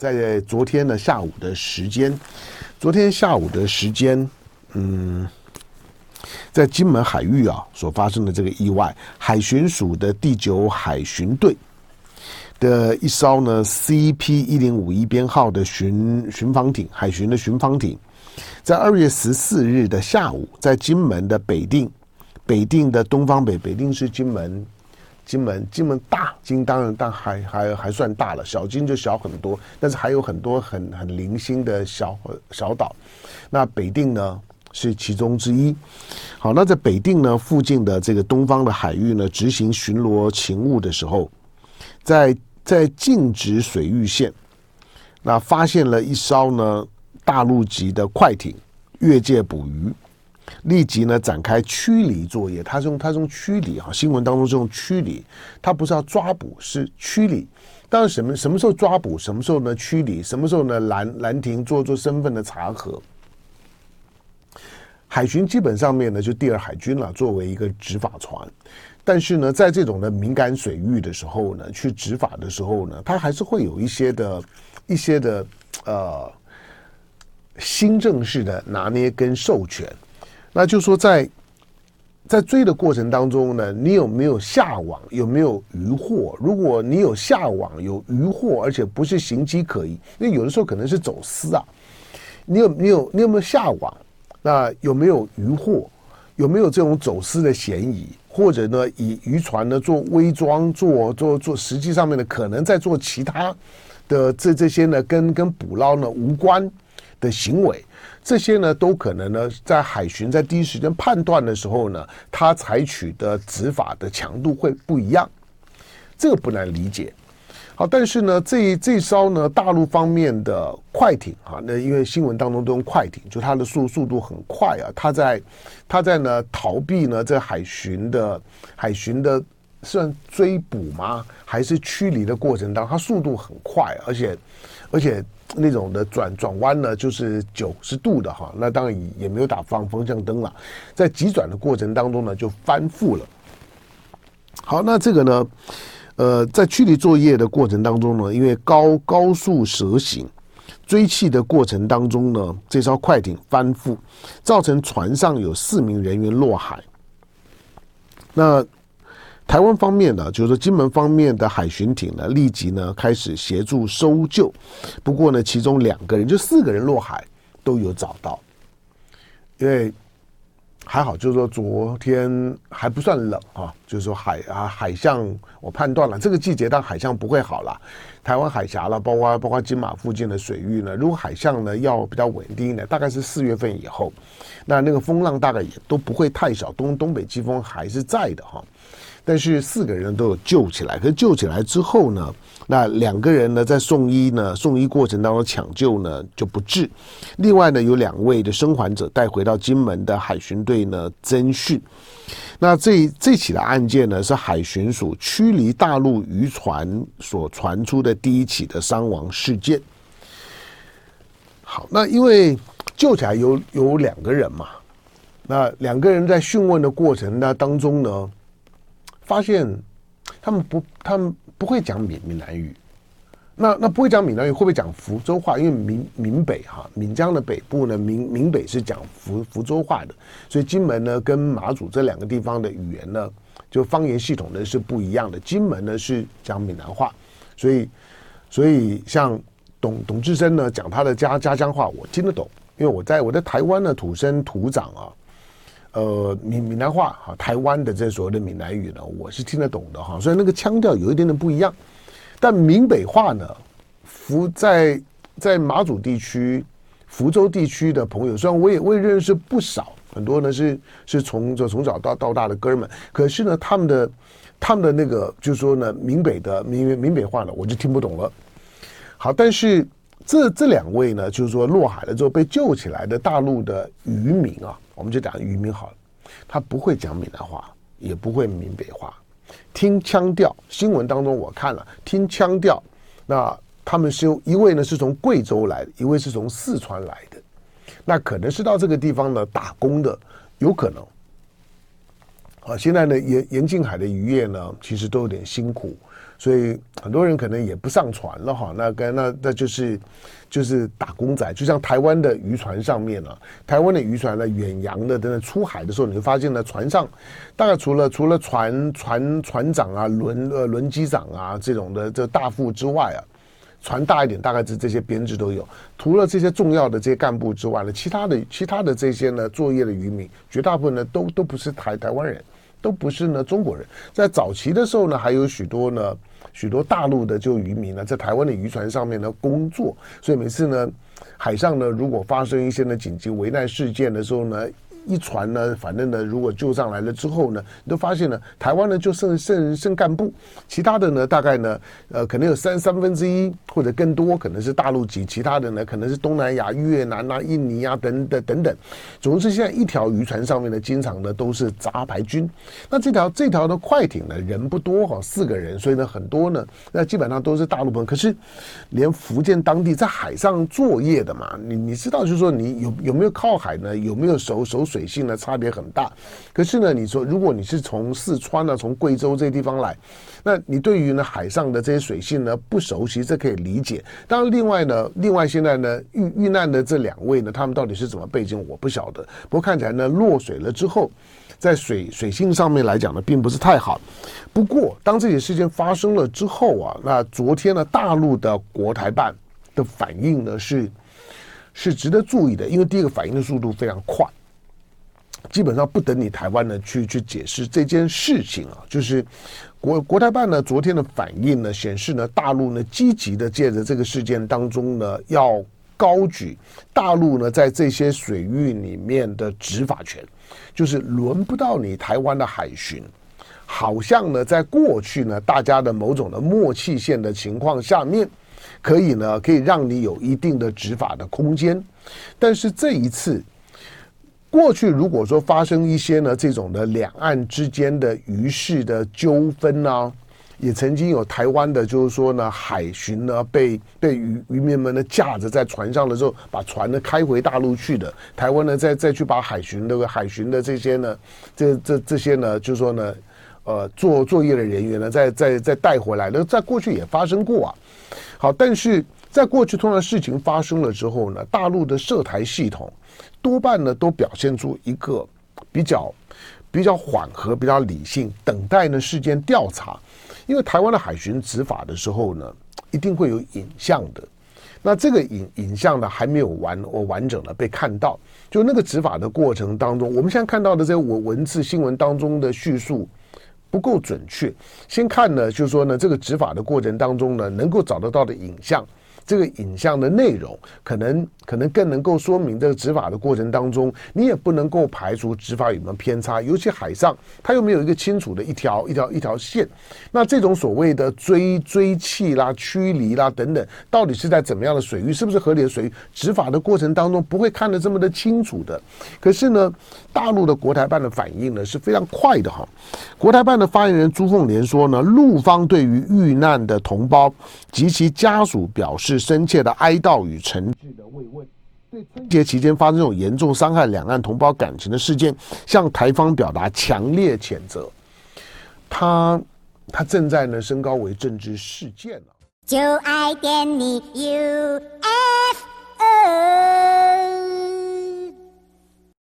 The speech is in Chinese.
在昨天的下午的时间，昨天下午的时间，嗯，在金门海域啊所发生的这个意外，海巡署的第九海巡队的一艘呢 CP 一零五一编号的巡巡防艇，海巡的巡防艇，在二月十四日的下午，在金门的北定，北定的东方北，北定是金门。金门，金门大，金当然，但还还还算大了，小金就小很多，但是还有很多很很零星的小小岛。那北定呢是其中之一。好，那在北定呢附近的这个东方的海域呢执行巡逻勤务的时候，在在禁止水域线，那发现了一艘呢大陆级的快艇越界捕鱼。立即呢展开驱离作业，他是用他是用驱离哈，新闻当中是用驱离，他不是要抓捕，是驱离。当然什么什么时候抓捕，什么时候呢驱离，什么时候呢拦拦停做做身份的查核。海巡基本上面呢就第二海军了，作为一个执法船，但是呢在这种的敏感水域的时候呢，去执法的时候呢，他还是会有一些的一些的呃新政式的拿捏跟授权。那就说在，在追的过程当中呢，你有没有下网？有没有渔获？如果你有下网、有渔获，而且不是形迹可疑，因为有的时候可能是走私啊。你有你有你有没有下网？那有没有渔获？有没有这种走私的嫌疑？或者呢，以渔船呢做伪装、做做做实际上面呢，可能在做其他的这这些呢，跟跟捕捞呢无关的行为？这些呢，都可能呢，在海巡在第一时间判断的时候呢，他采取的执法的强度会不一样，这个不难理解。好，但是呢，这这艘呢，大陆方面的快艇啊，那因为新闻当中都用快艇，就它的速速度很快啊，它在它在呢逃避呢这海巡的海巡的算追捕吗？还是驱离的过程当中，它速度很快，而且而且。那种的转转弯呢，就是九十度的哈，那当然也没有打方方向灯了，在急转的过程当中呢，就翻覆了。好，那这个呢，呃，在驱离作业的过程当中呢，因为高高速蛇行追气的过程当中呢，这艘快艇翻覆，造成船上有四名人员落海。那台湾方面呢，就是说金门方面的海巡艇呢，立即呢开始协助搜救。不过呢，其中两个人就四个人落海都有找到，因为还好，就是说昨天还不算冷啊，就是说海啊海象，我判断了这个季节，但海象不会好了。台湾海峡了，包括包括金马附近的水域呢，如果海象呢要比较稳定一点，大概是四月份以后，那那个风浪大概也都不会太小，东东北季风还是在的哈。但是四个人都有救起来，可是救起来之后呢，那两个人呢在送医呢，送医过程当中抢救呢就不治。另外呢，有两位的生还者带回到金门的海巡队呢侦讯。那这这起的案件呢，是海巡署驱离大陆渔船所传出的第一起的伤亡事件。好，那因为救起来有有两个人嘛，那两个人在讯问的过程那当中呢。发现他们不，他们不会讲闽闽南语。那那不会讲闽南语，会不会讲福州话？因为闽闽北哈，闽江的北部呢，闽闽北是讲福福州话的，所以金门呢跟马祖这两个地方的语言呢，就方言系统呢是不一样的。金门呢是讲闽南话，所以所以像董董志生呢讲他的家家乡话，我听得懂，因为我在我在台湾呢土生土长啊。呃，闽闽南话哈，台湾的这所谓的闽南语呢，我是听得懂的哈，所以那个腔调有一点点不一样。但闽北话呢，福在在马祖地区、福州地区的朋友，虽然我也我也认识不少，很多呢是是从就从小到到大的哥们，可是呢，他们的他们的那个就是说呢，闽北的闽闽北话呢，我就听不懂了。好，但是这这两位呢，就是说落海了之后被救起来的大陆的渔民啊。我们就讲渔民好了，他不会讲闽南话，也不会闽北话，听腔调。新闻当中我看了，听腔调，那他们是一位呢是从贵州来的，一位是从四川来的，那可能是到这个地方呢打工的，有可能。啊，现在呢沿沿近海的渔业呢，其实都有点辛苦，所以很多人可能也不上船了哈。那跟那那就是就是打工仔，就像台湾的渔船上面、啊，台湾的渔船呢远洋的等等出海的时候，你会发现呢，船上大概除了除了船船船长啊、轮呃轮机长啊这种的这大副之外啊。船大一点，大概是这些编制都有。除了这些重要的这些干部之外呢，其他的其他的这些呢，作业的渔民，绝大部分呢都都不是台台湾人，都不是呢中国人。在早期的时候呢，还有许多呢许多大陆的就渔民呢，在台湾的渔船上面呢工作。所以每次呢，海上呢如果发生一些呢紧急危难事件的时候呢。一船呢，反正呢，如果救上来了之后呢，你都发现呢，台湾呢就剩剩剩干部，其他的呢，大概呢，呃，可能有三三分之一或者更多，可能是大陆籍，其他的呢，可能是东南亚、越南啊、印尼啊等等等等。总之，现在一条渔船上面呢，经常呢都是杂牌军。那这条这条的快艇呢，人不多哈，四个人，所以呢，很多呢，那基本上都是大陆朋友。可是，连福建当地在海上作业的嘛，你你知道，就是说你有有没有靠海呢？有没有守守？水水性呢差别很大，可是呢，你说如果你是从四川呢、从贵州这些地方来，那你对于呢海上的这些水性呢不熟悉，这可以理解。当然，另外呢，另外现在呢遇遇难的这两位呢，他们到底是怎么背景，我不晓得。不过看起来呢，落水了之后，在水水性上面来讲呢，并不是太好。不过，当这些事件发生了之后啊，那昨天呢，大陆的国台办的反应呢是是值得注意的，因为第一个反应的速度非常快。基本上不等你台湾呢去去解释这件事情啊，就是国国台办呢昨天的反应呢显示呢，大陆呢积极的借着这个事件当中呢要高举大陆呢在这些水域里面的执法权，就是轮不到你台湾的海巡，好像呢在过去呢大家的某种的默契线的情况下面，可以呢可以让你有一定的执法的空间，但是这一次。过去如果说发生一些呢这种的两岸之间的渔事的纠纷呢，也曾经有台湾的，就是说呢海巡呢被被渔渔民们呢架着在船上的时候，把船呢开回大陆去的。台湾呢再再去把海巡的海巡的这些呢这这这些呢，就是说呢呃做作业的人员呢再再再带回来，那在过去也发生过啊。好，但是在过去通常事情发生了之后呢，大陆的涉台系统。多半呢都表现出一个比较比较缓和、比较理性，等待呢事件调查。因为台湾的海巡执法的时候呢，一定会有影像的。那这个影影像呢还没有完我完整的被看到，就那个执法的过程当中，我们现在看到的这些文文字新闻当中的叙述不够准确。先看呢，就是说呢，这个执法的过程当中呢，能够找得到的影像。这个影像的内容，可能可能更能够说明这个执法的过程当中，你也不能够排除执法有没有偏差。尤其海上，它又没有一个清楚的一条一条一条线。那这种所谓的追追缉啦、驱离啦等等，到底是在怎么样的水域？是不是合理的水域？执法的过程当中不会看得这么的清楚的。可是呢，大陆的国台办的反应呢是非常快的哈。国台办的发言人朱凤莲说呢，陆方对于遇难的同胞及其家属表示。深切的哀悼与诚挚的慰问，春节期间发生这种严重伤害两岸同胞感情的事件，向台方表达强烈谴责。他他正在呢升高为政治事件了。就爱点你 U F